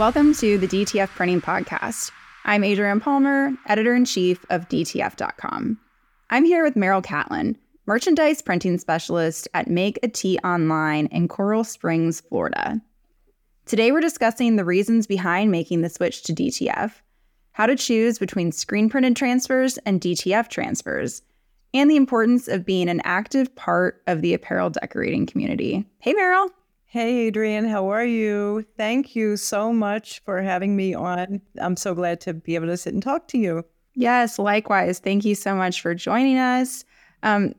Welcome to the DTF Printing Podcast. I'm Adrienne Palmer, editor in chief of DTF.com. I'm here with Meryl Katlin, merchandise printing specialist at Make a Tee Online in Coral Springs, Florida. Today, we're discussing the reasons behind making the switch to DTF, how to choose between screen printed transfers and DTF transfers, and the importance of being an active part of the apparel decorating community. Hey, Meryl. Hey, Adrienne, how are you? Thank you so much for having me on. I'm so glad to be able to sit and talk to you. Yes, likewise. Thank you so much for joining us. Um,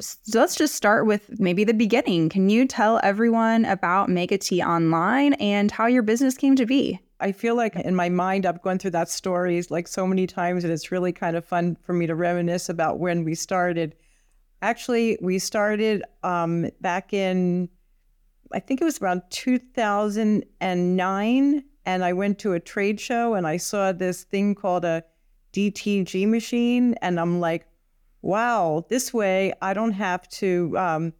so let's just start with maybe the beginning. Can you tell everyone about Make a Tee Online and how your business came to be? I feel like in my mind, I've gone through that story like so many times, and it's really kind of fun for me to reminisce about when we started. Actually, we started um, back in I think it was around 2009. And I went to a trade show and I saw this thing called a DTG machine. And I'm like, wow, this way I don't have to um,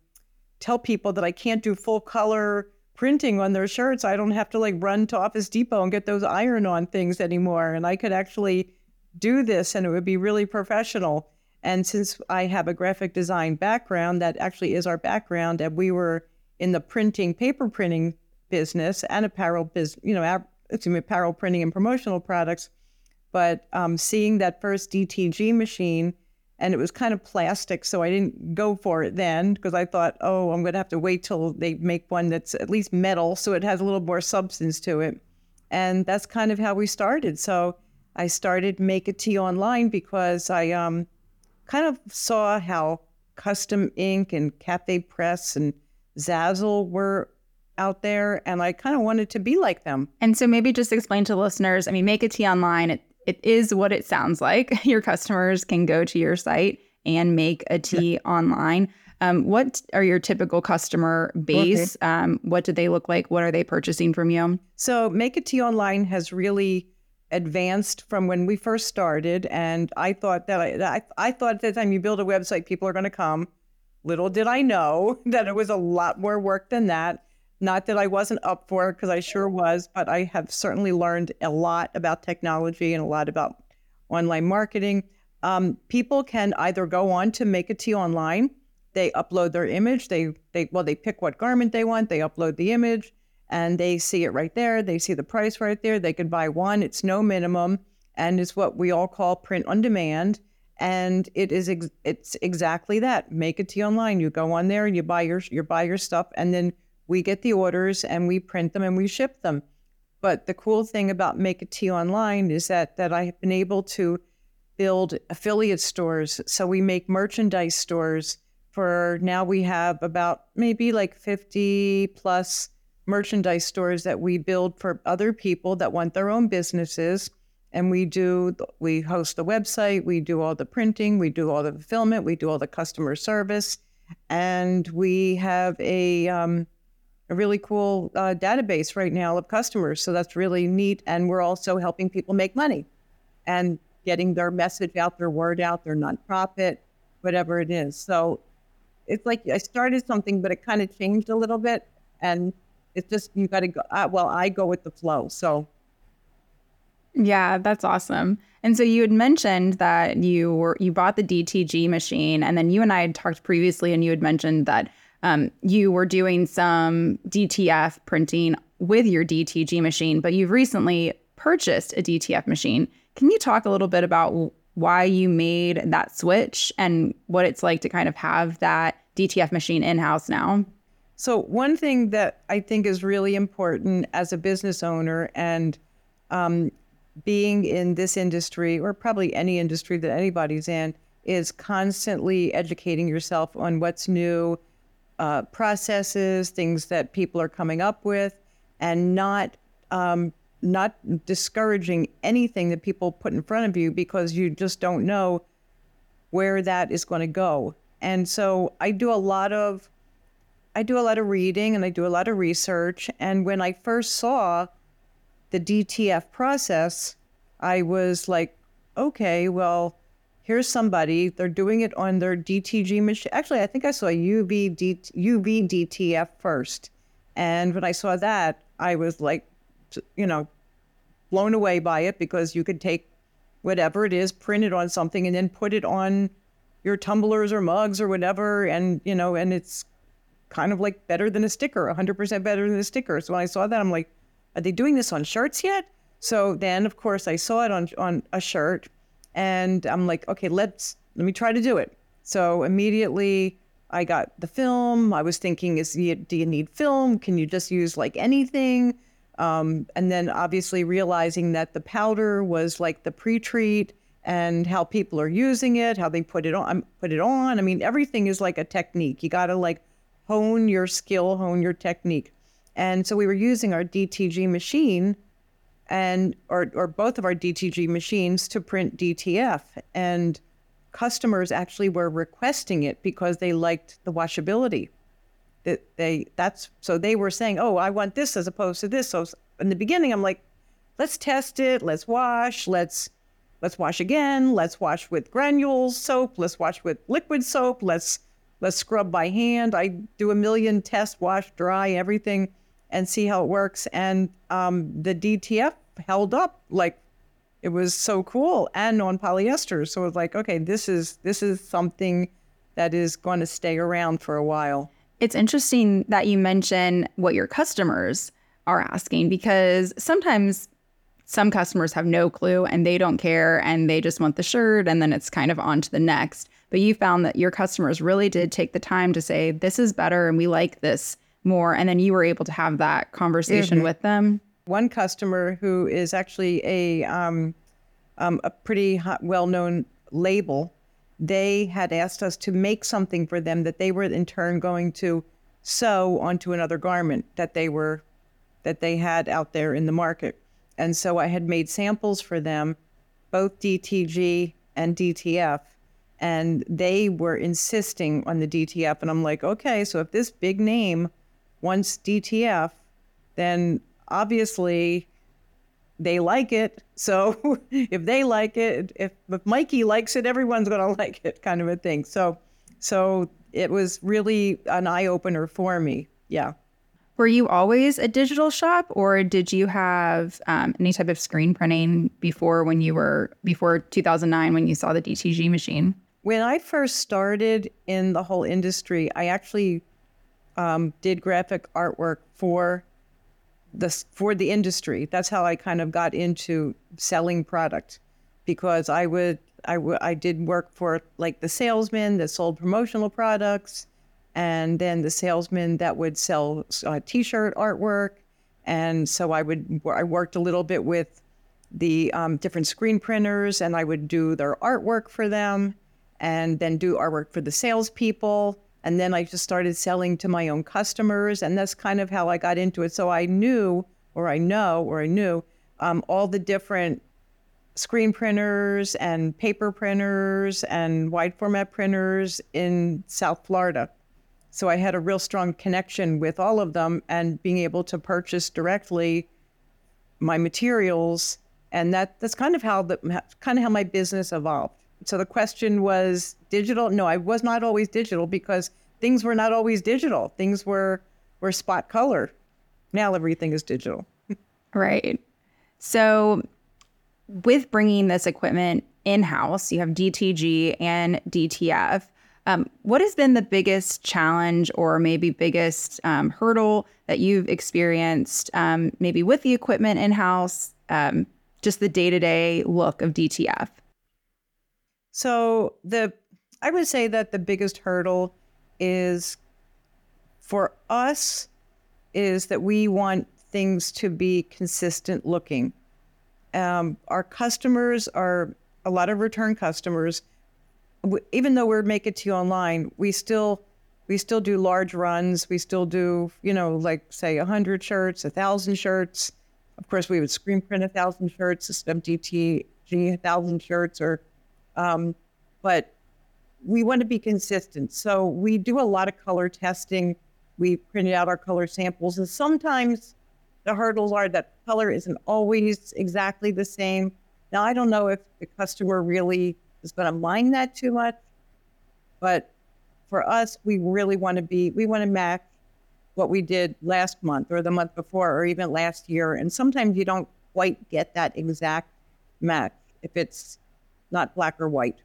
tell people that I can't do full color printing on their shirts. I don't have to like run to Office Depot and get those iron on things anymore. And I could actually do this and it would be really professional. And since I have a graphic design background, that actually is our background, and we were in the printing, paper printing business and apparel business, you know, excuse me, apparel printing and promotional products. But um, seeing that first DTG machine, and it was kind of plastic, so I didn't go for it then because I thought, oh, I'm going to have to wait till they make one that's at least metal, so it has a little more substance to it. And that's kind of how we started. So I started Make a Tee online because I um, kind of saw how custom ink and CafePress and Zazzle were out there, and I kind of wanted to be like them. And so maybe just explain to listeners. I mean, Make a Tee online. It, it is what it sounds like. Your customers can go to your site and make a tea online. Um, what are your typical customer base? Okay. Um, what do they look like? What are they purchasing from you? So, Make a Tee Online has really advanced from when we first started, and I thought that I, I, I thought at the time you build a website, people are going to come. Little did I know that it was a lot more work than that. Not that I wasn't up for it, because I sure was, but I have certainly learned a lot about technology and a lot about online marketing. Um, people can either go on to Make a Tee online, they upload their image, they they well they pick what garment they want, they upload the image, and they see it right there. They see the price right there. They can buy one. It's no minimum, and it's what we all call print on demand and it is ex- it's exactly that. Make a Tee online. You go on there and you buy your you buy your stuff, and then we get the orders and we print them and we ship them. But the cool thing about Make a Tee online is that that I have been able to build affiliate stores. So we make merchandise stores for now. We have about maybe like fifty plus merchandise stores that we build for other people that want their own businesses and we do we host the website we do all the printing we do all the fulfillment we do all the customer service. And we have a, um, a really cool uh, database right now of customers. So that's really neat. And we're also helping people make money and getting their message out their word out their nonprofit whatever it is. So it's like i started something but it kind of changed a little bit. And it's just you got to go uh, well i go with the flow. So yeah, that's awesome. And so you had mentioned that you were you bought the DTG machine, and then you and I had talked previously, and you had mentioned that um, you were doing some DTF printing with your DTG machine, but you've recently purchased a DTF machine. Can you talk a little bit about why you made that switch and what it's like to kind of have that DTF machine in house now? So, one thing that I think is really important as a business owner and um, being in this industry, or probably any industry that anybody's in, is constantly educating yourself on what's new, uh, processes, things that people are coming up with, and not um, not discouraging anything that people put in front of you because you just don't know where that is going to go. And so I do a lot of I do a lot of reading and I do a lot of research. And when I first saw the DTF process, I was like, okay, well, here's somebody. They're doing it on their DTG machine. Actually, I think I saw UV, UV DTF first. And when I saw that, I was like, you know, blown away by it because you could take whatever it is, print it on something, and then put it on your tumblers or mugs or whatever, and you know, and it's kind of like better than a sticker, 100% better than a sticker. So when I saw that, I'm like, are they doing this on shirts yet? So then, of course, I saw it on on a shirt, and I'm like, okay, let's let me try to do it. So immediately I got the film. I was thinking, is do you need film? Can you just use like anything? Um, and then obviously realizing that the powder was like the pre-treat and how people are using it, how they put it on, put it on. I mean, everything is like a technique. You got to like hone your skill, hone your technique. And so we were using our DTG machine and or or both of our DTG machines to print DTF and customers actually were requesting it because they liked the washability. That they that's so they were saying, "Oh, I want this as opposed to this." So in the beginning I'm like, "Let's test it. Let's wash. Let's let's wash again. Let's wash with granules soap. Let's wash with liquid soap. Let's let's scrub by hand. I do a million tests, wash, dry, everything, and see how it works. And um, the DTF held up like it was so cool, and on polyester. So it was like, okay, this is this is something that is going to stay around for a while. It's interesting that you mention what your customers are asking because sometimes some customers have no clue and they don't care and they just want the shirt and then it's kind of on to the next. But you found that your customers really did take the time to say, this is better and we like this more. And then you were able to have that conversation mm-hmm. with them. One customer who is actually a, um, um, a pretty well known label, they had asked us to make something for them that they were in turn going to sew onto another garment that they were that they had out there in the market. And so I had made samples for them, both DTG and DTF, and they were insisting on the DTF. And I'm like, okay, so if this big name wants DTF, then obviously they like it. So if they like it, if, if Mikey likes it, everyone's going to like it, kind of a thing. So, so it was really an eye opener for me. Yeah. Were you always a digital shop, or did you have um, any type of screen printing before when you were before 2009 when you saw the DTG machine? When I first started in the whole industry, I actually um, did graphic artwork for the for the industry. That's how I kind of got into selling product, because I would I, w- I did work for like the salesman that sold promotional products and then the salesman that would sell uh, t-shirt artwork and so i would i worked a little bit with the um, different screen printers and i would do their artwork for them and then do artwork for the salespeople and then i just started selling to my own customers and that's kind of how i got into it so i knew or i know or i knew um, all the different screen printers and paper printers and wide format printers in south florida so I had a real strong connection with all of them and being able to purchase directly my materials. And that, that's kind of how the kind of how my business evolved. So the question was digital. No, I was not always digital because things were not always digital. Things were were spot color. Now everything is digital. right. So with bringing this equipment in house, you have DTG and DTF. Um, what has been the biggest challenge or maybe biggest um, hurdle that you've experienced, um, maybe with the equipment in house, um, just the day to day look of DTF? So the I would say that the biggest hurdle is for us is that we want things to be consistent looking. Um, our customers are a lot of return customers even though we're make it to you online, we still we still do large runs. We still do, you know, like say hundred shirts, thousand shirts. Of course, we would screen print thousand shirts, system DTG thousand shirts, or, um, but we want to be consistent. So we do a lot of color testing. We printed out our color samples, and sometimes the hurdles are that color isn't always exactly the same. Now I don't know if the customer really is going to mind that too much. But for us, we really want to be, we want to match what we did last month or the month before or even last year. And sometimes you don't quite get that exact match if it's not black or white.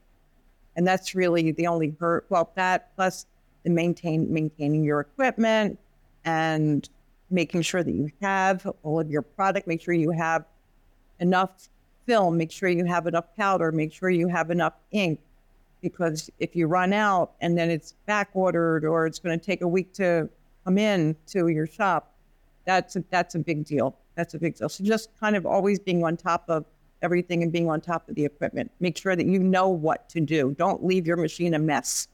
And that's really the only hurt. Well, that plus the maintain maintaining your equipment and making sure that you have all of your product, make sure you have enough film, make sure you have enough powder, make sure you have enough ink. Because if you run out and then it's back ordered or it's going to take a week to come in to your shop, that's a, that's a big deal. That's a big deal. So just kind of always being on top of everything and being on top of the equipment. Make sure that you know what to do. Don't leave your machine a mess.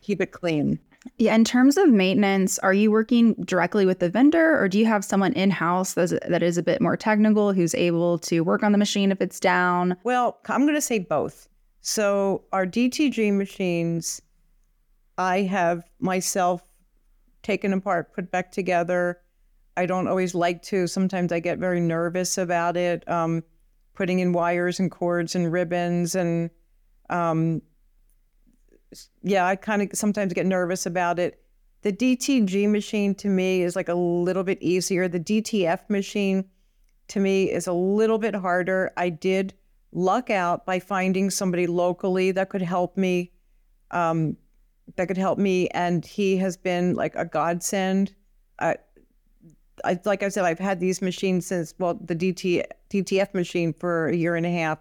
Keep it clean. Yeah, in terms of maintenance, are you working directly with the vendor or do you have someone in house that is a bit more technical who's able to work on the machine if it's down? Well, I'm going to say both. So, our DTG machines, I have myself taken apart, put back together. I don't always like to. Sometimes I get very nervous about it, um, putting in wires and cords and ribbons and um, yeah, I kind of sometimes get nervous about it. The DTG machine to me is like a little bit easier. The DTF machine to me is a little bit harder. I did luck out by finding somebody locally that could help me. Um, that could help me, and he has been like a godsend. I, like I said, I've had these machines since well, the DT DTF machine for a year and a half,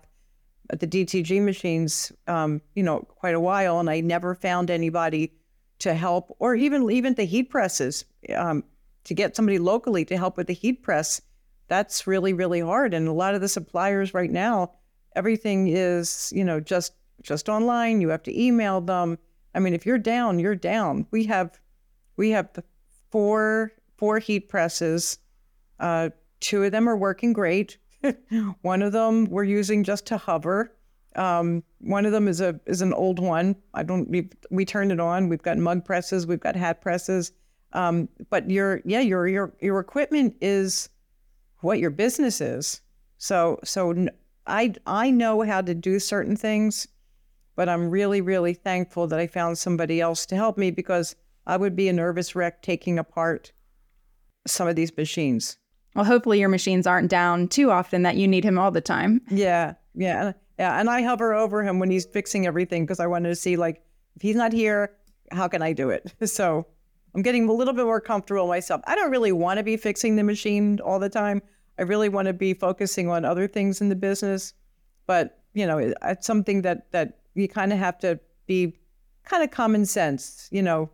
the DTG machines, um, you know, quite a while, and I never found anybody to help, or even even the heat presses, um, to get somebody locally to help with the heat press. That's really really hard, and a lot of the suppliers right now, everything is you know just just online. You have to email them. I mean, if you're down, you're down. We have we have four four heat presses. Uh, two of them are working great. one of them we're using just to hover. Um, one of them is a is an old one. I don't we we turned it on. We've got mug presses, we've got hat presses. Um, but your yeah your your your equipment is what your business is. So so I I know how to do certain things, but I'm really really thankful that I found somebody else to help me because I would be a nervous wreck taking apart some of these machines. Well, hopefully your machines aren't down too often that you need him all the time. Yeah, yeah, yeah. And I hover over him when he's fixing everything because I wanted to see like if he's not here, how can I do it? So I'm getting a little bit more comfortable myself. I don't really want to be fixing the machine all the time. I really want to be focusing on other things in the business. But you know, it's something that that you kind of have to be kind of common sense. You know,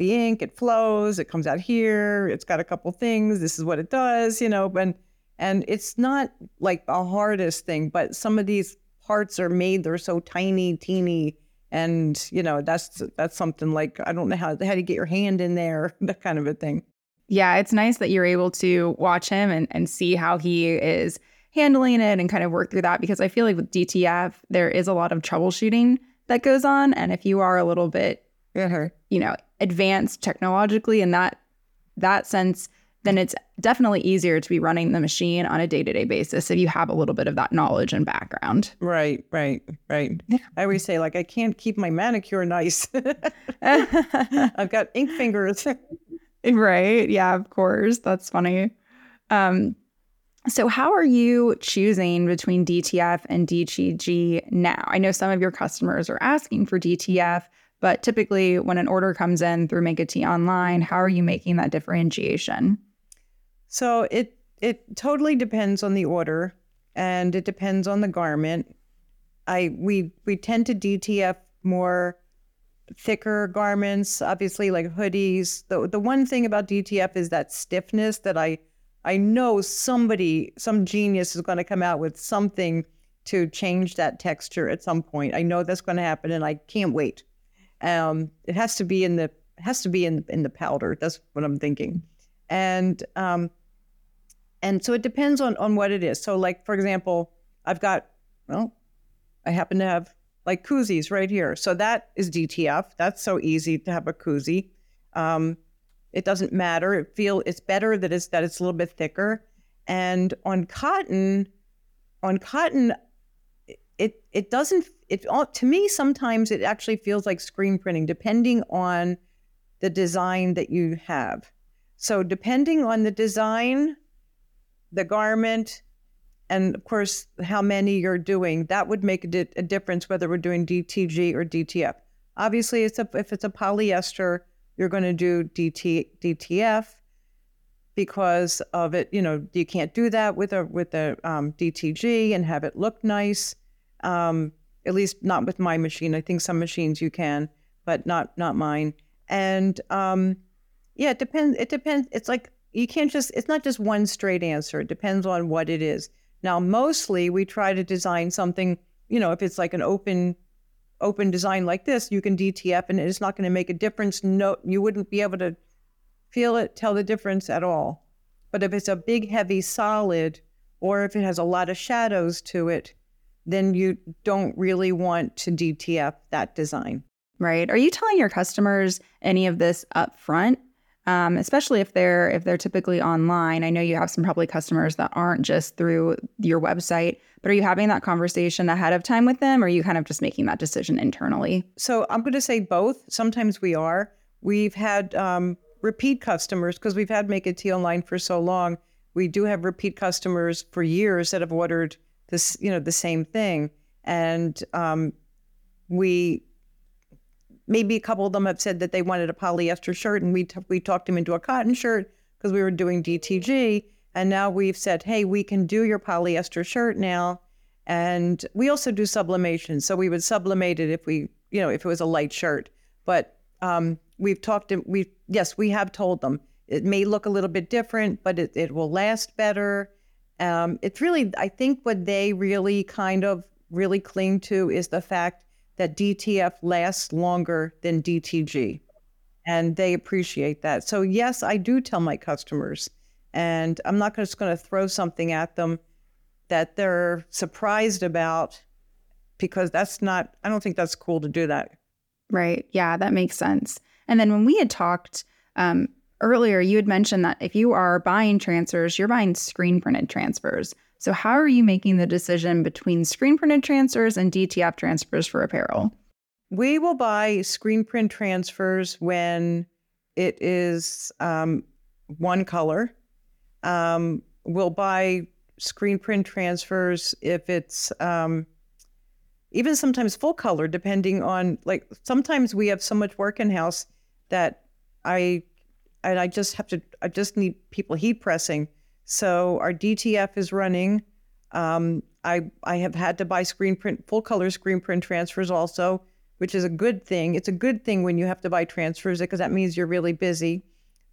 the ink, it flows, it comes out here, it's got a couple things, this is what it does, you know, and and it's not like the hardest thing, but some of these parts are made, they're so tiny, teeny, and you know, that's that's something like I don't know how how to get your hand in there, that kind of a thing. Yeah, it's nice that you're able to watch him and, and see how he is handling it and kind of work through that because I feel like with DTF, there is a lot of troubleshooting that goes on. And if you are a little bit, uh-huh. you know, advanced technologically in that that sense, then it's definitely easier to be running the machine on a day-to-day basis if you have a little bit of that knowledge and background. Right, right, right. I always say like I can't keep my manicure nice. I've got ink fingers. right. Yeah, of course. That's funny. Um so how are you choosing between DTF and DTG now? I know some of your customers are asking for DTF but typically, when an order comes in through Make a Tee online, how are you making that differentiation? So it it totally depends on the order, and it depends on the garment. I we we tend to DTF more thicker garments, obviously like hoodies. The the one thing about DTF is that stiffness that I I know somebody, some genius is going to come out with something to change that texture at some point. I know that's going to happen, and I can't wait. Um, it has to be in the has to be in in the powder. That's what I'm thinking, and um, and so it depends on on what it is. So like for example, I've got well, I happen to have like koozies right here. So that is DTF. That's so easy to have a koozie. Um, it doesn't matter. It feel it's better that it's that it's a little bit thicker. And on cotton, on cotton, it it doesn't it to me sometimes it actually feels like screen printing depending on the design that you have so depending on the design the garment, and of course, how many you're doing. That would make a, di- a difference whether we're doing DTG or DTF. Obviously, it's a, if it's a polyester, you're going to do DT, DTF because of it. You know, you can't do that with a with a um, DTG and have it look nice. Um, at least not with my machine. I think some machines you can, but not not mine. And um, yeah, it depends. It depends. It's like you can't just. It's not just one straight answer. It depends on what it is. Now, mostly we try to design something. You know, if it's like an open open design like this, you can DTF and it's not going to make a difference. No, you wouldn't be able to feel it, tell the difference at all. But if it's a big, heavy solid, or if it has a lot of shadows to it, then you don't really want to DTF that design. Right. Are you telling your customers any of this up front? Um, especially if they're if they're typically online. I know you have some probably customers that aren't just through your website, but are you having that conversation ahead of time with them, or are you kind of just making that decision internally? So I'm going to say both. Sometimes we are. We've had um, repeat customers because we've had Make It T online for so long. We do have repeat customers for years that have ordered this, you know, the same thing, and um, we maybe a couple of them have said that they wanted a polyester shirt, and we t- we talked them into a cotton shirt because we were doing DTG, and now we've said, hey, we can do your polyester shirt now, and we also do sublimation, so we would sublimate it if we, you know, if it was a light shirt, but um, we've talked we yes we have told them. It may look a little bit different, but it, it will last better. Um, it's really I think what they really kind of really cling to is the fact that DTF lasts longer than DTG. And they appreciate that. So, yes, I do tell my customers, and I'm not just going to throw something at them that they're surprised about because that's not, I don't think that's cool to do that. Right. Yeah, that makes sense. And then when we had talked um, earlier, you had mentioned that if you are buying transfers, you're buying screen printed transfers. So, how are you making the decision between screen printed transfers and DTF transfers for apparel? We will buy screen print transfers when it is um, one color. Um, we'll buy screen print transfers if it's um, even sometimes full color, depending on like sometimes we have so much work in house that I and I just have to I just need people heat pressing so our DTF is running. Um, I I have had to buy screen print full color screen print transfers also, which is a good thing. It's a good thing when you have to buy transfers because that means you're really busy.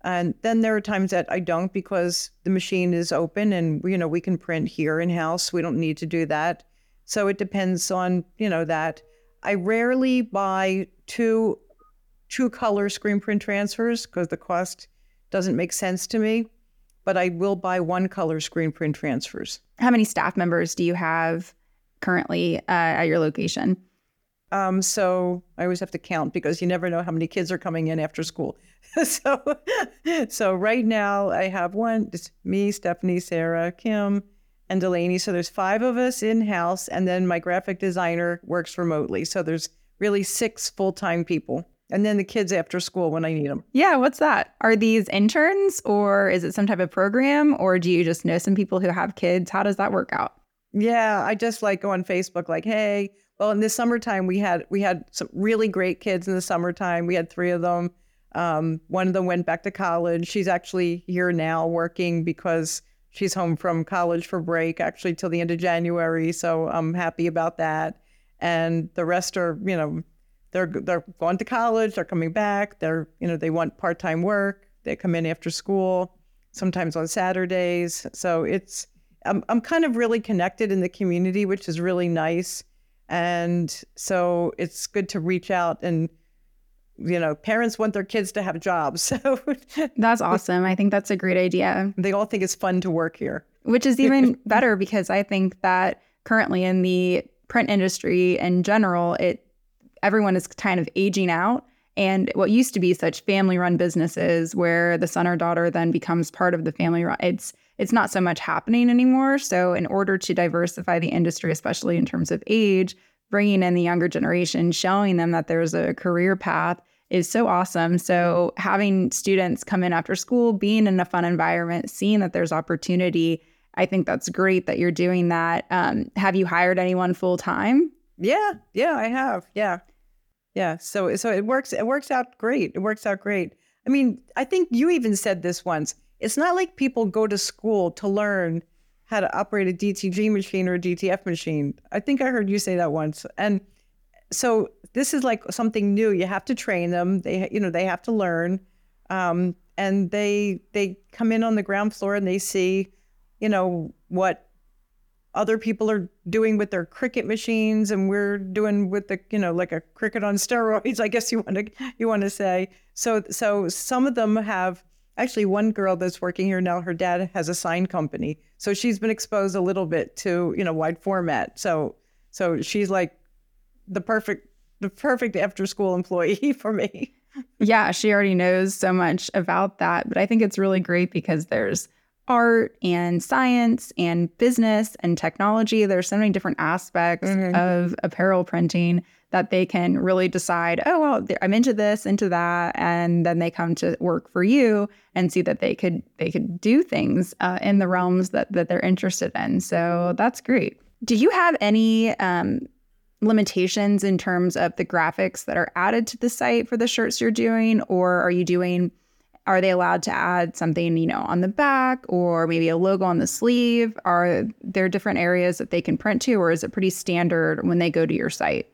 And then there are times that I don't because the machine is open and you know we can print here in house. We don't need to do that. So it depends on you know that. I rarely buy two two color screen print transfers because the cost doesn't make sense to me but I will buy one color screen print transfers. How many staff members do you have currently uh, at your location? Um, so I always have to count because you never know how many kids are coming in after school. so, so right now I have one. It's me, Stephanie, Sarah, Kim, and Delaney. So there's five of us in house, and then my graphic designer works remotely. So there's really six full time people and then the kids after school when I need them. Yeah, what's that? Are these interns or is it some type of program or do you just know some people who have kids? How does that work out? Yeah, I just like go on Facebook like, "Hey, well, in the summertime we had we had some really great kids in the summertime. We had 3 of them. Um, one of them went back to college. She's actually here now working because she's home from college for break actually till the end of January, so I'm happy about that. And the rest are, you know, they're they're going to college, they're coming back, they're you know they want part-time work, they come in after school, sometimes on Saturdays. So it's I'm I'm kind of really connected in the community, which is really nice. And so it's good to reach out and you know, parents want their kids to have jobs. So that's awesome. I think that's a great idea. They all think it's fun to work here. Which is even better because I think that currently in the print industry in general, it everyone is kind of aging out. And what used to be such family run businesses where the son or daughter then becomes part of the family it's it's not so much happening anymore. So in order to diversify the industry, especially in terms of age, bringing in the younger generation, showing them that there's a career path is so awesome. So having students come in after school, being in a fun environment, seeing that there's opportunity I think that's great that you're doing that. Um, have you hired anyone full time? Yeah, yeah, I have. Yeah, yeah. So so it works. It works out great. It works out great. I mean, I think you even said this once. It's not like people go to school to learn how to operate a DTG machine or a DTF machine. I think I heard you say that once. And so this is like something new. You have to train them. They, you know, they have to learn. Um, and they they come in on the ground floor and they see, you know, what other people are doing with their Cricut machines, and we're doing with the, you know, like a Cricut on steroids. I guess you want to you want to say. So so some of them have actually one girl that's working here now. Her dad has a sign company, so she's been exposed a little bit to you know wide format. So so she's like the perfect the perfect after school employee for me. yeah, she already knows so much about that. But I think it's really great because there's art and science and business and technology. There's so many different aspects mm-hmm. of apparel printing that they can really decide, oh, well, I'm into this, into that, and then they come to work for you and see that they could they could do things uh, in the realms that that they're interested in. So that's great. Do you have any um, limitations in terms of the graphics that are added to the site for the shirts you're doing or are you doing are they allowed to add something you know on the back or maybe a logo on the sleeve? Are there different areas that they can print to or is it pretty standard when they go to your site?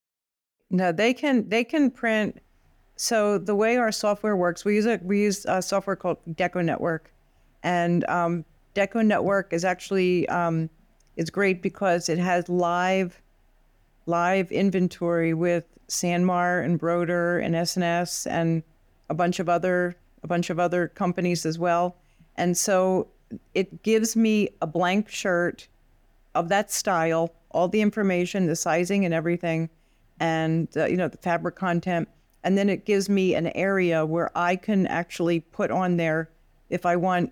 No they can they can print. So the way our software works we use a we use a software called DecoNetwork. And um, DecoNetwork is actually um, is great because it has live live inventory with SanMar and Broder and S&S and a bunch of other a bunch of other companies as well. And so it gives me a blank shirt of that style, all the information, the sizing and everything, and uh, you know the fabric content. And then it gives me an area where I can actually put on there if I want.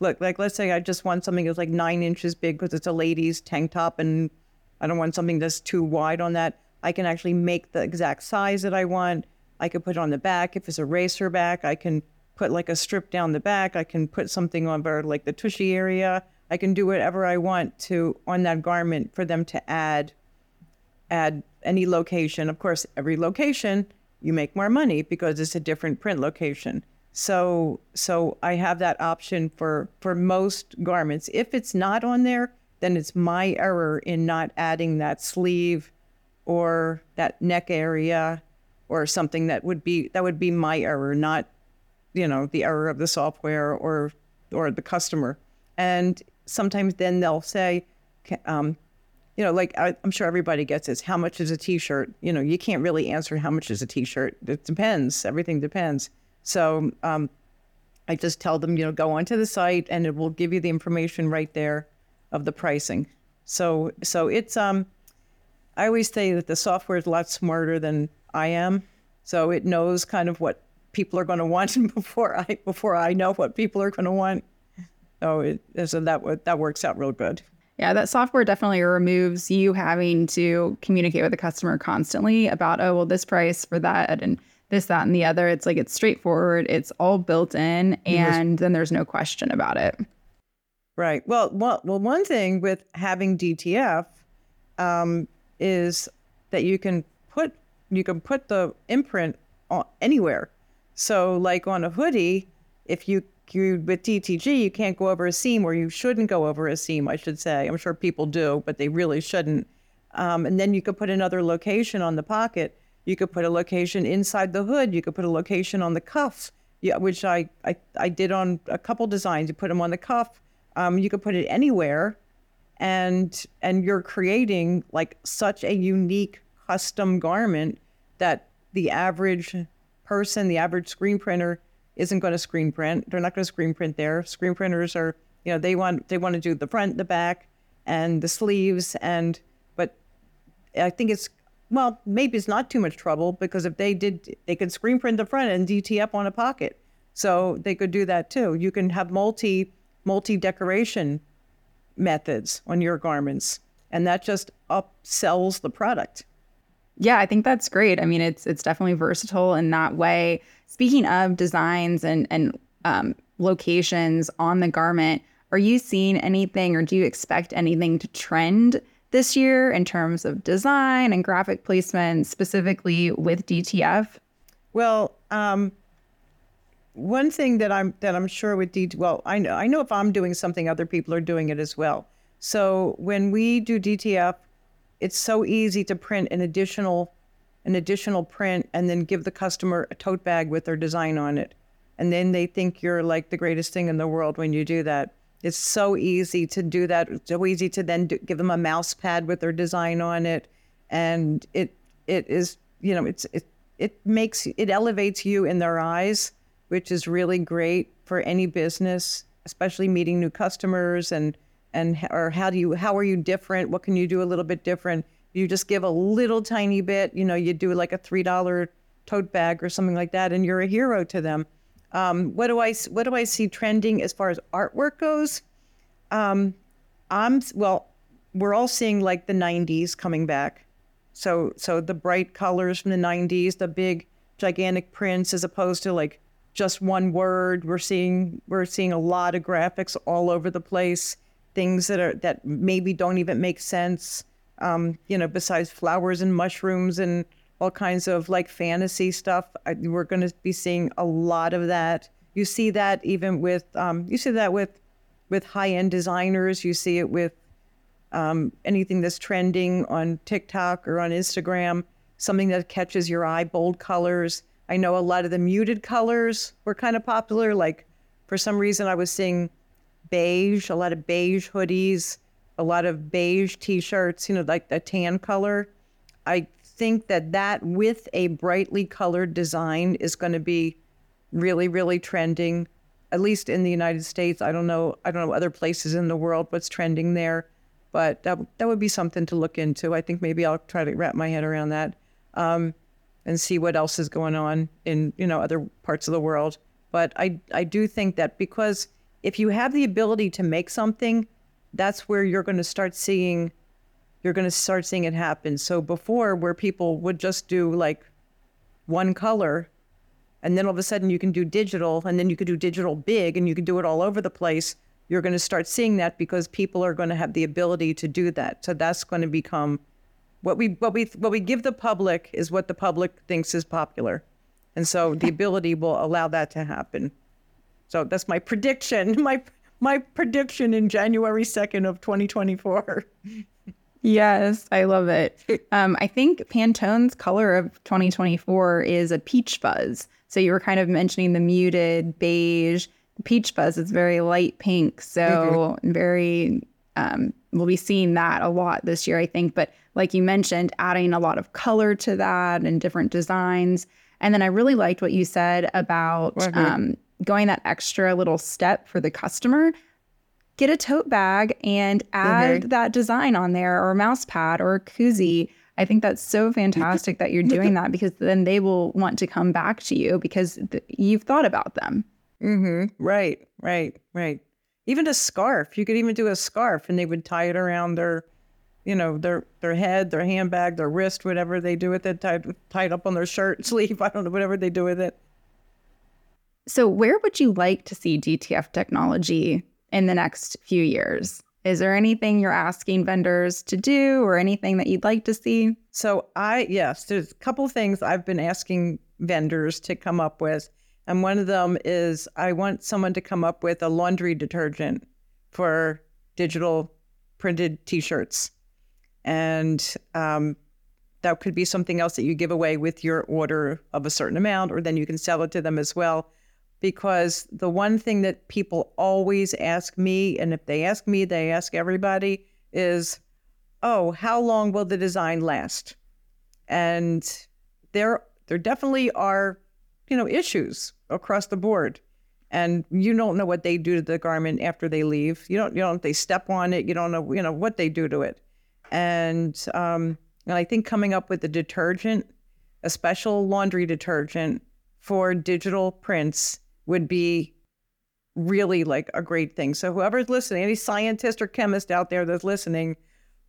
Look, like let's say I just want something that's like nine inches big because it's a ladies' tank top and I don't want something that's too wide on that. I can actually make the exact size that I want. I can put it on the back. If it's a racer back, I can put like a strip down the back. I can put something on like the tushy area. I can do whatever I want to on that garment for them to add add any location. Of course, every location you make more money because it's a different print location. So so I have that option for for most garments. If it's not on there, then it's my error in not adding that sleeve or that neck area or something that would be that would be my error, not you know the error of the software or or the customer. And sometimes then they'll say, um, you know, like I, am sure everybody gets this. How much is a T-shirt? You know, you can't really answer how much is a T-shirt. It depends. Everything depends. So um, I just tell them, you know, go onto the site and it will give you the information right there of the pricing. So so it's um I always say that the software is a lot smarter than I am. So it knows kind of what people are going to want before I before I know what people are going to want. So it so that that works out real good. Yeah, that software definitely removes you having to communicate with the customer constantly about oh well this price for that and this that and the other. It's like it's straightforward. It's all built in, and then there's no question about it. Right. Well, well, well one thing with having DTF um, is that you can put you can put the imprint anywhere. So, like on a hoodie, if you you with DTG, you can't go over a seam, or you shouldn't go over a seam. I should say. I'm sure people do, but they really shouldn't. Um, and then you could put another location on the pocket. You could put a location inside the hood. You could put a location on the cuff. Yeah, which I, I I did on a couple designs. You put them on the cuff um, you could put it anywhere, and and you're creating like such a unique custom garment that the average person, the average screen printer, isn't going to screen print. They're not going to screen print there. Screen printers are, you know, they want they want to do the front, the back, and the sleeves, and but I think it's well, maybe it's not too much trouble because if they did, they could screen print the front and DTF on a pocket. So they could do that too. You can have multi multi decoration methods on your garments, and that just upsells the product. Yeah, I think that's great. I mean, it's it's definitely versatile in that way. Speaking of designs and and um, locations on the garment, Are you seeing anything or do you expect anything to trend this year in terms of design and graphic placement, specifically with DTF? Well, um, one thing that I'm that I'm sure with DTF, well, I know I know if I'm doing something, other people are doing it as well. So when we do DTF, it's so easy to print an additional an additional print and then give the customer a tote bag with their design on it. And then they think you're like the greatest thing in the world when you do that. It's so easy to do that. It's so easy to then do, give them a mouse pad with their design on it, and it it is you know it's it it makes it elevates you in their eyes, which is really great for any business, especially meeting new customers and and or how do you how are you different? What can you do a little bit different? You just give a little tiny bit, you know, you do like a three dollar tote bag or something like that, and you're a hero to them. Um, what do I what do I see trending as far as artwork goes? Um, I'm well, we're all seeing like the '90s coming back. So so the bright colors from the '90s, the big gigantic prints, as opposed to like just one word. We're seeing we're seeing a lot of graphics all over the place. Things that are that maybe don't even make sense um, you know, besides flowers and mushrooms and all kinds of like fantasy stuff. I, we're going to be seeing a lot of that. You see that even with um, you see that with with high end designers. You see it with um, anything that's trending on TikTok or on Instagram. Something that catches your eye, bold colors. I know a lot of the muted colors were kind of popular. Like for some reason, I was seeing beige, a lot of beige hoodies a lot of beige t-shirts, you know, like the tan color. I think that that with a brightly colored design is going to be really, really trending, at least in the United States. I don't know. I don't know other places in the world what's trending there, but that that would be something to look into. I think maybe I'll try to wrap my head around that um, and see what else is going on in you know other parts of the world. But I I do think that because if you have the ability to make something that's where you're going to start seeing you're going to start seeing it happen. So before where people would just do like one color and then all of a sudden you can do digital and then you could do digital big and you can do it all over the place, you're going to start seeing that because people are going to have the ability to do that. So that's going to become what we what we what we give the public is what the public thinks is popular. And so the ability will allow that to happen. So that's my prediction. My my prediction in January 2nd of 2024. Yes, I love it. Um, I think Pantone's color of 2024 is a peach fuzz. So you were kind of mentioning the muted beige. The peach fuzz is very light pink. So mm-hmm. very, um, we'll be seeing that a lot this year, I think. But like you mentioned, adding a lot of color to that and different designs. And then I really liked what you said about mm-hmm. um, going that extra little step for the customer, get a tote bag and add mm-hmm. that design on there or a mouse pad or a koozie. I think that's so fantastic that you're doing that because then they will want to come back to you because th- you've thought about them. Mm-hmm. Right, right, right. Even a scarf. You could even do a scarf and they would tie it around their, you know, their their head, their handbag, their wrist, whatever they do with it, tied tied up on their shirt sleeve. I don't know, whatever they do with it. So, where would you like to see DTF technology in the next few years? Is there anything you're asking vendors to do or anything that you'd like to see? So, I, yes, there's a couple things I've been asking vendors to come up with. And one of them is I want someone to come up with a laundry detergent for digital printed t shirts. And um, that could be something else that you give away with your order of a certain amount, or then you can sell it to them as well because the one thing that people always ask me, and if they ask me, they ask everybody, is, oh, how long will the design last? And there, there definitely are, you know, issues across the board. And you don't know what they do to the garment after they leave. You don't, you don't, they step on it. You don't know, you know, what they do to it. And, um, and I think coming up with a detergent, a special laundry detergent for digital prints would be really like a great thing. So whoever's listening, any scientist or chemist out there that's listening,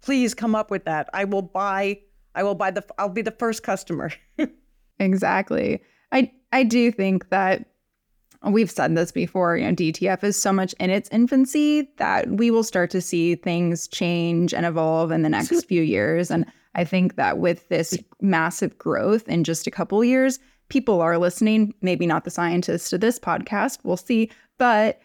please come up with that. I will buy I will buy the I'll be the first customer. exactly. I I do think that we've said this before, you know, DTF is so much in its infancy that we will start to see things change and evolve in the next few years. And I think that with this massive growth in just a couple years, people are listening, maybe not the scientists to this podcast, we'll see, but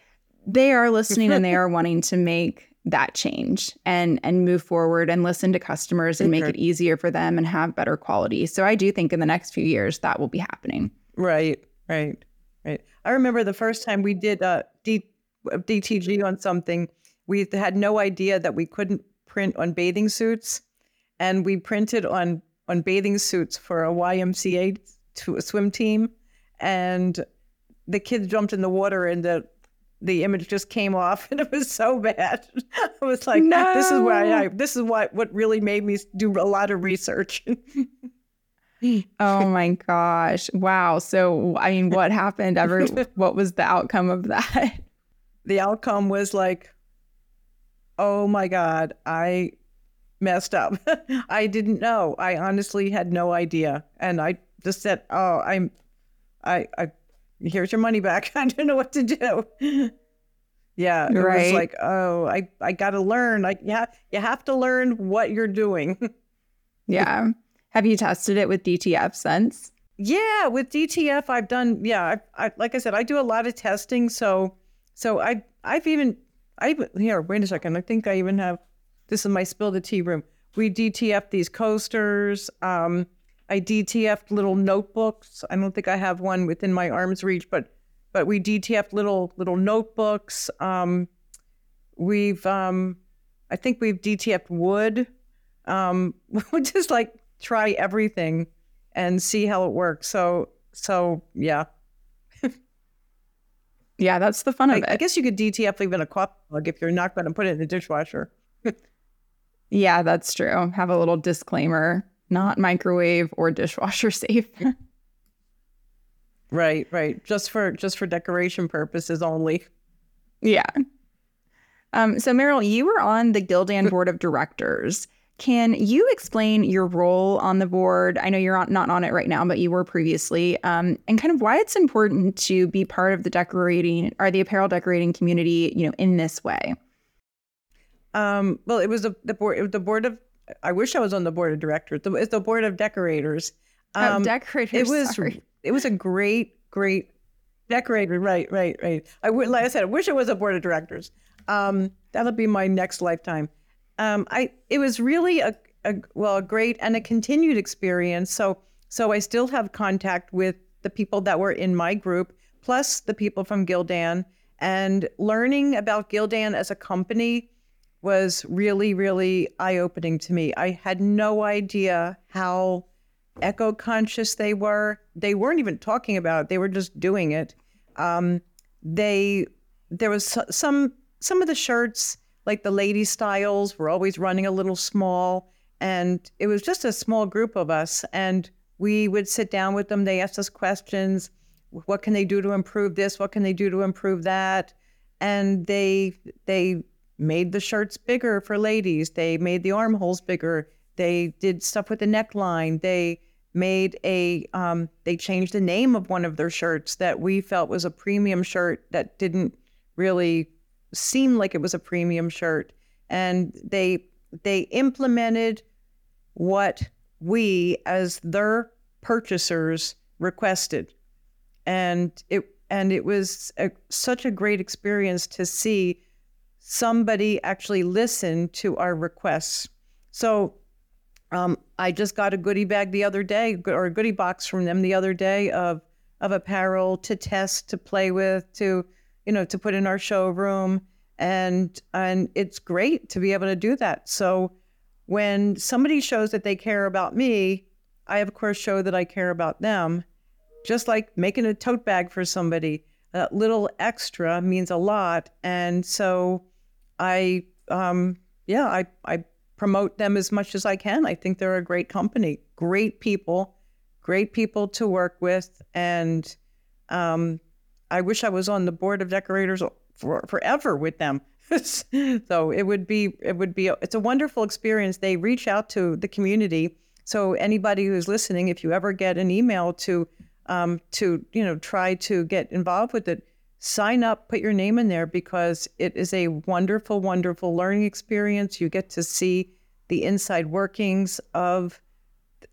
they are listening and they are wanting to make that change and and move forward and listen to customers and make it easier for them and have better quality. So I do think in the next few years that will be happening. Right, right, right. I remember the first time we did uh, D, DTG on something, we had no idea that we couldn't print on bathing suits, and we printed on on bathing suits for a YMCA to a swim team, and the kids jumped in the water and the the image just came off and it was so bad. I was like, no. this is why I this is what what really made me do a lot of research. oh my gosh. Wow. So I mean what happened ever what was the outcome of that? The outcome was like oh my god, I messed up. I didn't know. I honestly had no idea. And I just said, "Oh, I'm I I here's your money back. I don't know what to do. Yeah, it right. was like, oh, I, I got to learn. Like, yeah, you have to learn what you're doing. yeah. Have you tested it with DTF since? Yeah, with DTF, I've done. Yeah, I, I like I said, I do a lot of testing. So, so I, I've even, I here. Wait a second. I think I even have. This is my spill the tea room. We DTF these coasters. Um, I DTF'd little notebooks. I don't think I have one within my arm's reach, but but we DTF'd little little notebooks. Um, we've um, I think we've DTF'd wood. Um, we just like try everything and see how it works. So so yeah. yeah, that's the fun of I, it. I guess you could DTF even a coffee mug if you're not going to put it in the dishwasher. yeah, that's true. Have a little disclaimer not microwave or dishwasher safe. right, right. Just for just for decoration purposes only. Yeah. Um, so Meryl, you were on the Gildan board of directors. Can you explain your role on the board? I know you're not on it right now, but you were previously, um, and kind of why it's important to be part of the decorating or the apparel decorating community, you know, in this way. Um, well, it was a, the board. The board of I wish I was on the board of directors. It's the board of decorators. Um, oh, decorators. It was sorry. it was a great, great decorator. Right, right, right. I would, like I said, I wish it was a board of directors. Um, that'll be my next lifetime. Um, I it was really a, a well a great and a continued experience. So so I still have contact with the people that were in my group, plus the people from Gildan, and learning about Gildan as a company was really, really eye opening to me. I had no idea how echo conscious they were. They weren't even talking about it, they were just doing it. Um, they, there was some, some of the shirts, like the lady styles, were always running a little small. And it was just a small group of us. And we would sit down with them. They asked us questions. What can they do to improve this? What can they do to improve that? And they, they, made the shirts bigger for ladies. They made the armholes bigger. They did stuff with the neckline. They made a um, they changed the name of one of their shirts that we felt was a premium shirt that didn't really seem like it was a premium shirt and they they implemented what we as their purchasers requested and it and it was a, such a great experience to see somebody actually listened to our requests. So um, I just got a goodie bag the other day, or a goodie box from them the other day of of apparel to test, to play with, to you know, to put in our showroom, and and it's great to be able to do that. So when somebody shows that they care about me, I of course show that I care about them. Just like making a tote bag for somebody, a little extra means a lot, and so I, um, yeah, I, I promote them as much as I can. I think they're a great company, great people, great people to work with. And um, I wish I was on the board of decorators for, forever with them. so it would be, it would be, it's a wonderful experience. They reach out to the community. So anybody who's listening, if you ever get an email to um, to you know try to get involved with it, sign up, put your name in there because it is a wonderful, wonderful learning experience. You get to see the inside workings of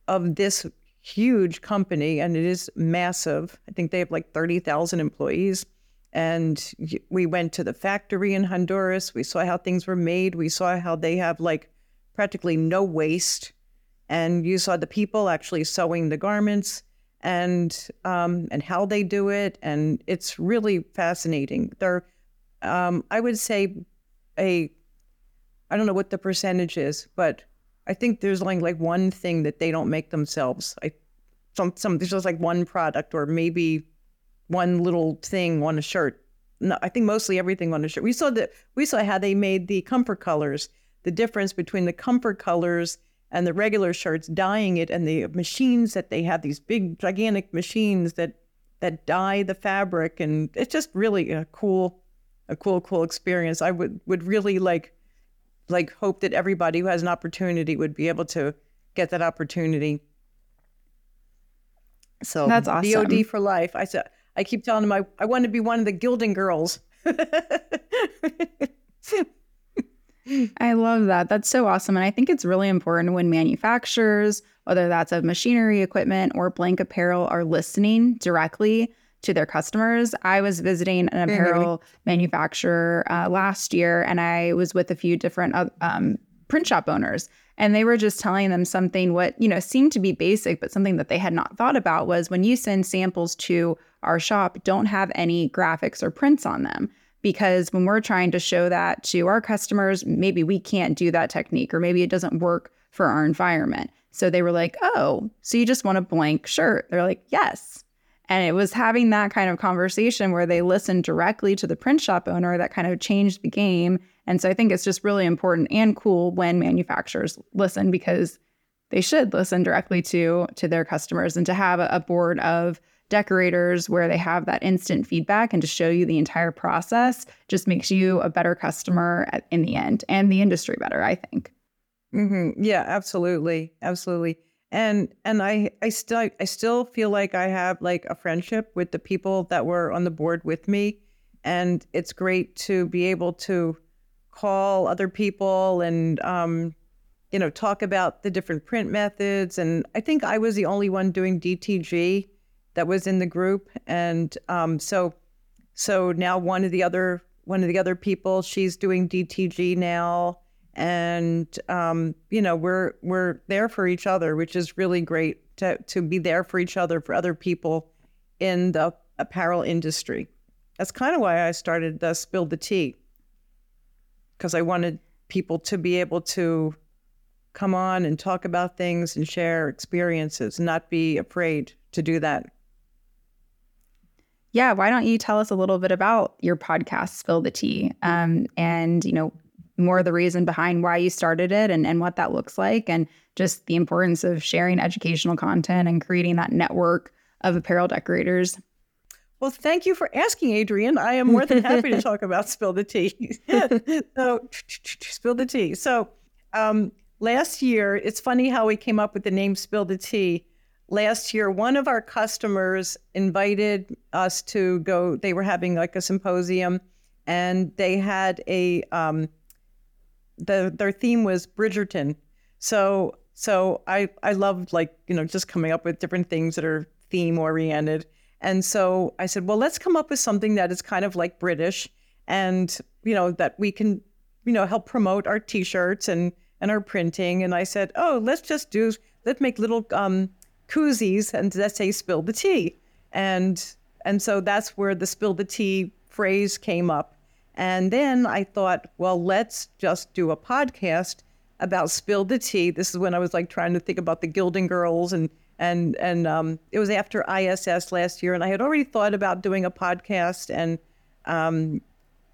of this huge company, and it is massive. I think they have like thirty thousand employees. And we went to the factory in Honduras. We saw how things were made. We saw how they have like practically no waste. And you saw the people actually sewing the garments and um, and how they do it, and it's really fascinating. They're, um, I would say, a, I don't know what the percentage is, but I think there's like like one thing that they don't make themselves. I, some some there's just like one product or maybe one little thing on a shirt. No, I think mostly everything on a shirt. We saw that we saw how they made the comfort colors, the difference between the comfort colors and the regular shirts dyeing it and the machines that they have these big gigantic machines that that dye the fabric and it's just really a cool a cool cool experience. I would would really like like hope that everybody who has an opportunity would be able to get that opportunity. So that's awesome. bod for life. I said i keep telling them i, I want to be one of the Gildan girls I love that. That's so awesome. And I think it's really important when manufacturers, whether that's of machinery, equipment, or blank apparel, are listening directly to their customers. I was visiting an apparel mm-hmm. manufacturer uh, last year and I was with a few different um, print shop owners and they were just telling them something what you know seemed to be basic but something that they had not thought about was when you send samples to our shop don't have any graphics or prints on them because when we're trying to show that to our customers, maybe we can't do that technique or maybe it doesn't work for our environment. So they were like, oh, so you just want a blank shirt? They're like, yes. And it was having that kind of conversation where they listened directly to the print shop owner that kind of changed the game. And so I think it's just really important and cool when manufacturers listen because they should listen directly to to their customers and to have a, board of decorators where they have that instant feedback and to show you the entire process just makes you a better customer at, in the end and the industry better, I think. Mm-hmm. Yeah, absolutely, absolutely. And and I I still I still feel like I have like a friendship with the people that were on the board with me, and it's great to be able to call other people and um, you know talk about the different print methods. And I think I was the only one doing DTG that was in the group, and um, so so now one of the other one of the other people she's doing DTG now, and um, you know we're we're there for each other, which is really great to to be there for each other for other people in the apparel industry. That's kind of why I started the Spill the Tea because I wanted people to be able to come on and talk about things and share experiences, not be afraid to do that yeah, why don't you tell us a little bit about your podcast, Spill the Tea, um, and you know more of the reason behind why you started it and, and what that looks like, and just the importance of sharing educational content and creating that network of apparel decorators. Well, thank you for asking, Adrienne. I am more than happy to talk about Spill the Tea. so, Spill the Tea. So, um, last year, it's funny how we came up with the name Spill the Tea last year, one of our customers invited us to go. They were having like a symposium, and they had a um, the their theme was Bridgerton. So so I I loved like you know just coming up with different things that are theme oriented. And so I said, well, let's come up with something that is kind of like British, and you know that we can you know help promote our T-shirts and and our printing. And I said, oh, let's just do let's make little um, koozies and that say spill the tea. And and so that's where the spill the tea phrase came up. And then I thought, well, let's just do a podcast about spill the tea. This is when I was like trying to think about the Gildan Girls and and and um, it was after ISS last year, and I had already thought about doing a podcast and um,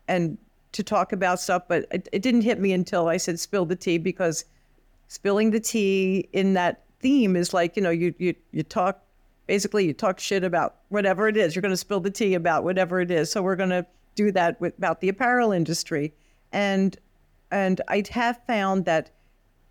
and to talk about stuff, but it, it didn't hit me until I said spill the tea because spilling the tea in that theme is like you know you you you talk basically you talk shit about whatever it is you're going to spill the tea about whatever it is so we're going to do that with about the apparel industry and and i have found that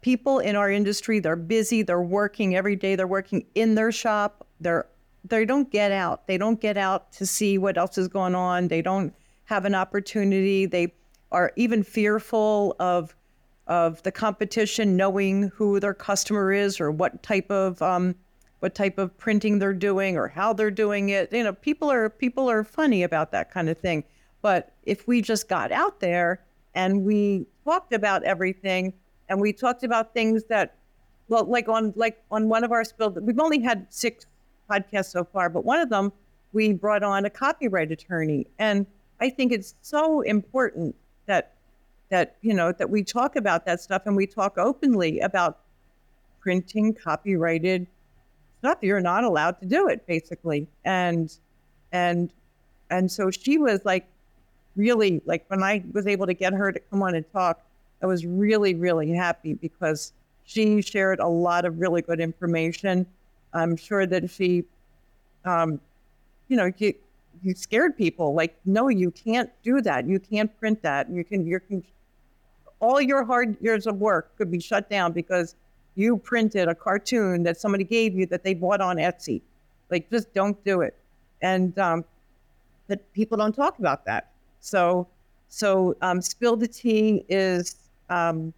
people in our industry they're busy they're working every day they're working in their shop they're they don't get out. They don't get out to see what else is going on. They don't have an opportunity. They are even fearful of of the competition, knowing who their customer is or what type of um, what type of printing they're doing or how they're doing it. You know, people are people are funny about that kind of thing. But if we just got out there and we talked about everything and we talked about things that well like on like on one of our spills we've only had six podcasts so far but one of them we brought on a copyright attorney and i think it's so important that that you know that we talk about that stuff and we talk openly about printing copyrighted stuff. You're not allowed to do it basically. And and and so she was like really like when i was able to get her to come on and talk i was really really happy because she shared a lot of really good information. I'm sure that she um you know you, you scared people like no you can't do that. You can't print that. You can you can all your hard years of work could be shut down because you printed a cartoon that somebody gave you that they bought on Etsy. Like, just don't do it. And um, that people don't talk about that. So, so um, Spill the Tea is um,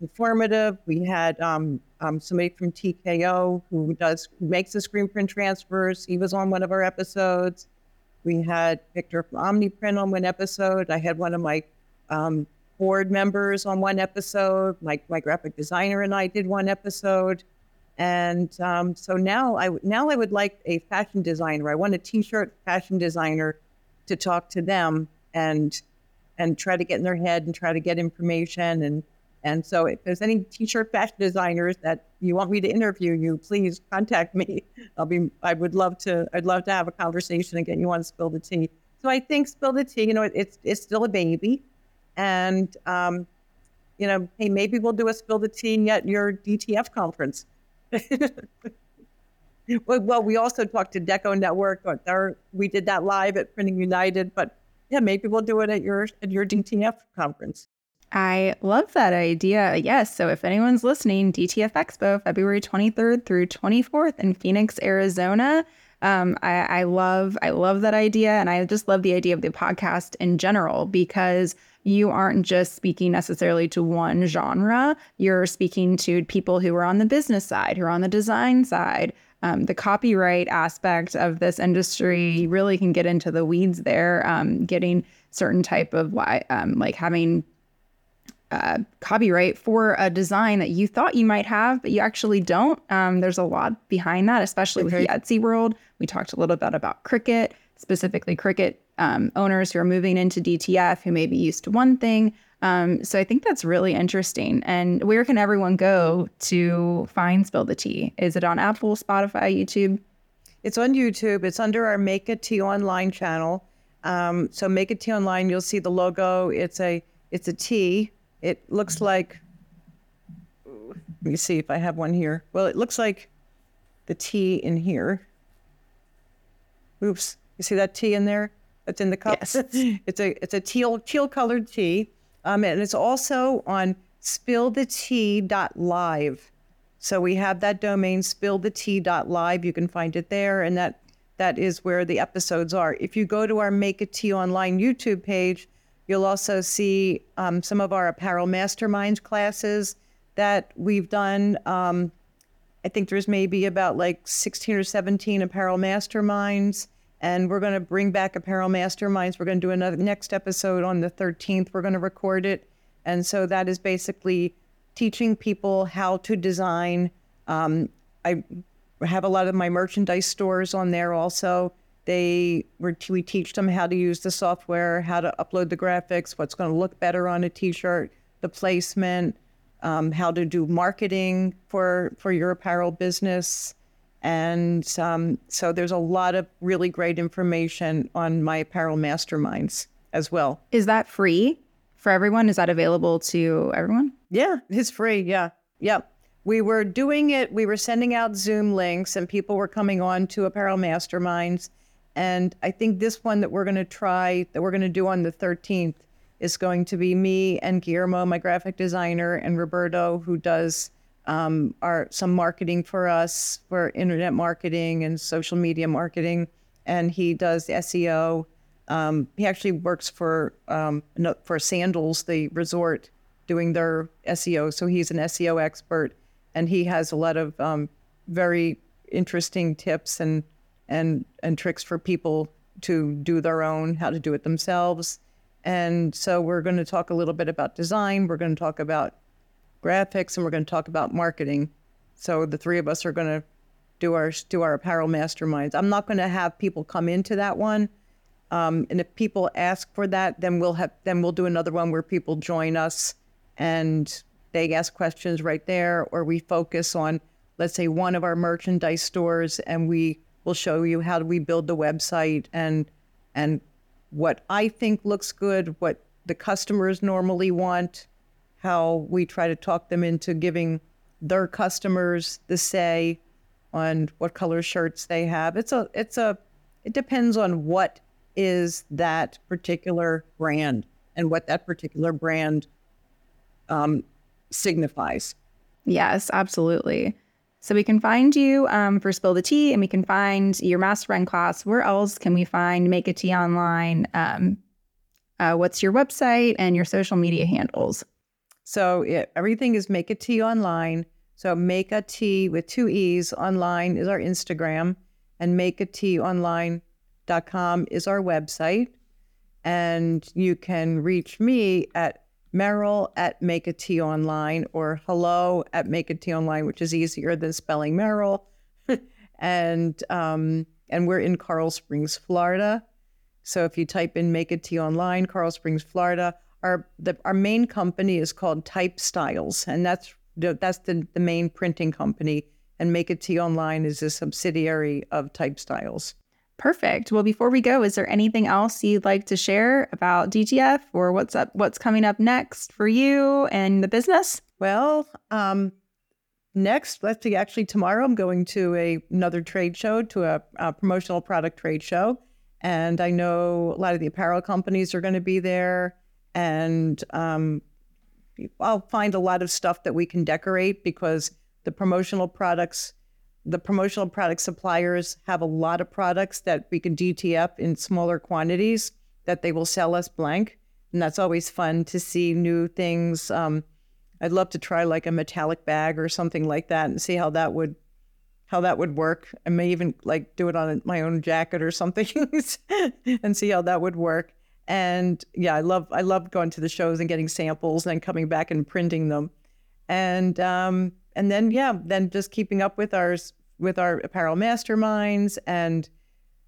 informative. We had um, um, somebody from TKO who does who makes the screen print transfers. He was on one of our episodes. We had Victor from OmniPrint on one episode. I had one of my um, board members on one episode. My, my graphic designer and I did one episode. And um, so now I now I would like a fashion designer. I want a t-shirt fashion designer to talk to them and and try to get in their head and try to get information and and so if there's any t-shirt fashion designers that you want me to interview you, please contact me. I'll be I would love to I'd love to have a conversation and get you on Spill the Tea. So I think Spill the Tea, you know, it's it's still a baby. And, um, you know, hey, maybe we'll do a spill the tea at your DTF conference. well, we also talked to DecoNetwork. We did that live at Printing United, but yeah, maybe we'll do it at your at your DTF conference. I love that idea. Yes. So if anyone's listening, DTF Expo, February 23rd through 24th in Phoenix, Arizona. Um, I, I love I love that idea, and I just love the idea of the podcast in general because you aren't just speaking necessarily to one genre. You're speaking to people who are on the business side, who are on the design side. Um, the copyright aspect of this industry really can get into the weeds there. Um, getting certain type of um, like having uh, copyright for a design that you thought you might have, but you actually don't. Um, there's a lot behind that, especially with the Etsy world. We talked a little bit about Cricut, specifically Cricut um, owners who are moving into DTF who may be used to one thing. Um, so I think that's really interesting. And where can everyone go to find Spill the Tea? Is it on Apple, Spotify, YouTube? It's on YouTube. It's under our Make a Tee Online channel. Um, so Make a Tee Online, you'll see the logo. It's a it's a T. It looks like. Let me see if I have one here. Well, it looks like the T in here. Oops, you see that T in there? That's in the cup. Yes. it's a it's a teal teal colored tea, um, and it's also on spillthetea.live. So we have that domain spillthetea.live. You can find it there, and that that is where the episodes are. If you go to our Make a Tee Online YouTube page, you'll also see um, some of our apparel masterminds classes that we've done. Um, I think there's maybe about like 16 or 17 apparel masterminds and we're going to bring back apparel masterminds. We're going to do another next episode on the 13th we're going to record it. And so that is basically teaching people how to design. Um, i have a lot of my merchandise stores on there also. They we teach them how to use the software how to upload the graphics what's going to look better on a t-shirt the placement um, how to do marketing for for your apparel business and um, so there's a lot of really great information on my apparel masterminds as well. Is that free for everyone? Is that available to everyone? Yeah, it's free. Yeah. Yep. We were doing it, we were sending out Zoom links and people were coming on to apparel masterminds. And I think this one that we're going to try, that we're going to do on the 13th, is going to be me and Guillermo, my graphic designer, and Roberto, who does um, our some marketing for us for internet marketing and social media marketing, and he does SEO. Um, he actually works for um, for Sandals, the resort, doing their SEO. So he's an SEO expert, and he has a lot of um, very interesting tips and and and tricks for people to do their own, how to do it themselves. And so we're going to talk a little bit about design. We're going to talk about graphics, and we're going to talk about marketing. So the three of us are going to do our do our apparel masterminds. I'm not going to have people come into that one. Um, and if people ask for that, then we'll have then we'll do another one where people join us and they ask questions right there, or we focus on, let's say, one of our merchandise stores, and we will show you how do we build the website and and what I think looks good, what the customers normally want, how we try to talk them into giving their customers the say on what color shirts they have. It's a it's a it depends on what is that particular brand and what that particular brand um, signifies. Yes, absolutely. So we can find you um, for Spill the Tea and we can find your mastermind class. Where else can we find Make a Tee online? Um, uh, what's your website and your social media handles? So it, everything is Make a Tee online. So Make a Tee with two E's online is our Instagram, and Make a Tee online.com is our website. And you can reach me at Meryl at Make a Tee Online or hello at Make a Tee Online, which is easier than spelling Meryl. and um, and we're in Coral Springs, Florida. So if you type in Make a Tee Online, Coral Springs, Florida, our the, our main company is called Type Styles, and that's the, that's the, the main printing company. And Make It Tee Online is a subsidiary of Type Styles. Perfect. Well, before we go, is there anything else you'd like to share about DTF or what's up, what's coming up next for you and the business? Well, um, next, let's see. Actually, tomorrow I'm going to a another trade show, to a, a promotional product trade show, and I know a lot of the apparel companies are going to be there, and um, I'll find a lot of stuff that we can decorate because the promotional products the promotional product suppliers have a lot of products that we can DTF in smaller quantities that they will sell us blank. And that's always fun to see new things. Um, I'd love to try like a metallic bag or something like that and see how that would how that would work. I may even like do it on my own jacket or something and see how that would work. And yeah, I love I love going to the shows and getting samples and coming back and printing them. And um, and then yeah, then just keeping up with ours with our apparel masterminds. And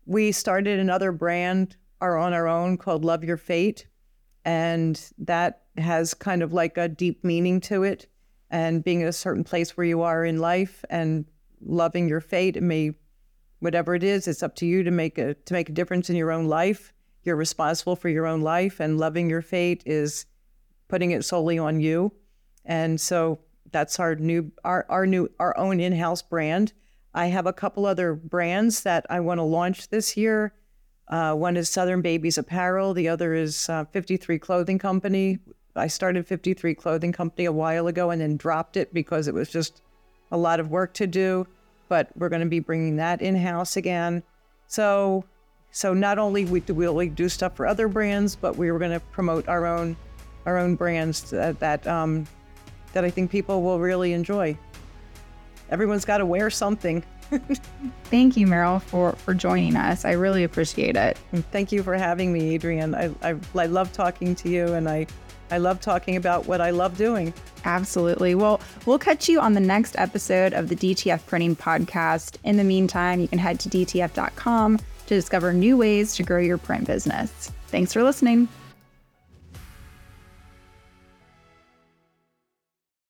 we started another brand are on our own called Love Your Fate. And that has kind of like a deep meaning to it. And being at a certain place where you are in life and loving your fate, it may whatever it is, it's up to you to make a to make a difference in your own life. You're responsible for your own life and loving your fate is putting it solely on you. And so that's our new our, our new our own in-house brand I have a couple other brands that I want to launch this year. Uh, one is Southern Babies Apparel. The other is uh, 53 Clothing Company. I started 53 Clothing Company a while ago and then dropped it because it was just a lot of work to do. But we're going to be bringing that in house again. So, so not only we do we do stuff for other brands, but we were going to promote our own our own brands that that, um, that I think people will really enjoy everyone's got to wear something. Thank you, Meryl, for for joining us. I really appreciate it. Thank you for having me, Adrienne. I, I, I love talking to you, and I I love talking about what I love doing. Absolutely. Well, we'll catch you on the next episode of the DTF Printing Podcast. In the meantime, you can head to DTF.com to discover new ways to grow your print business. Thanks for listening.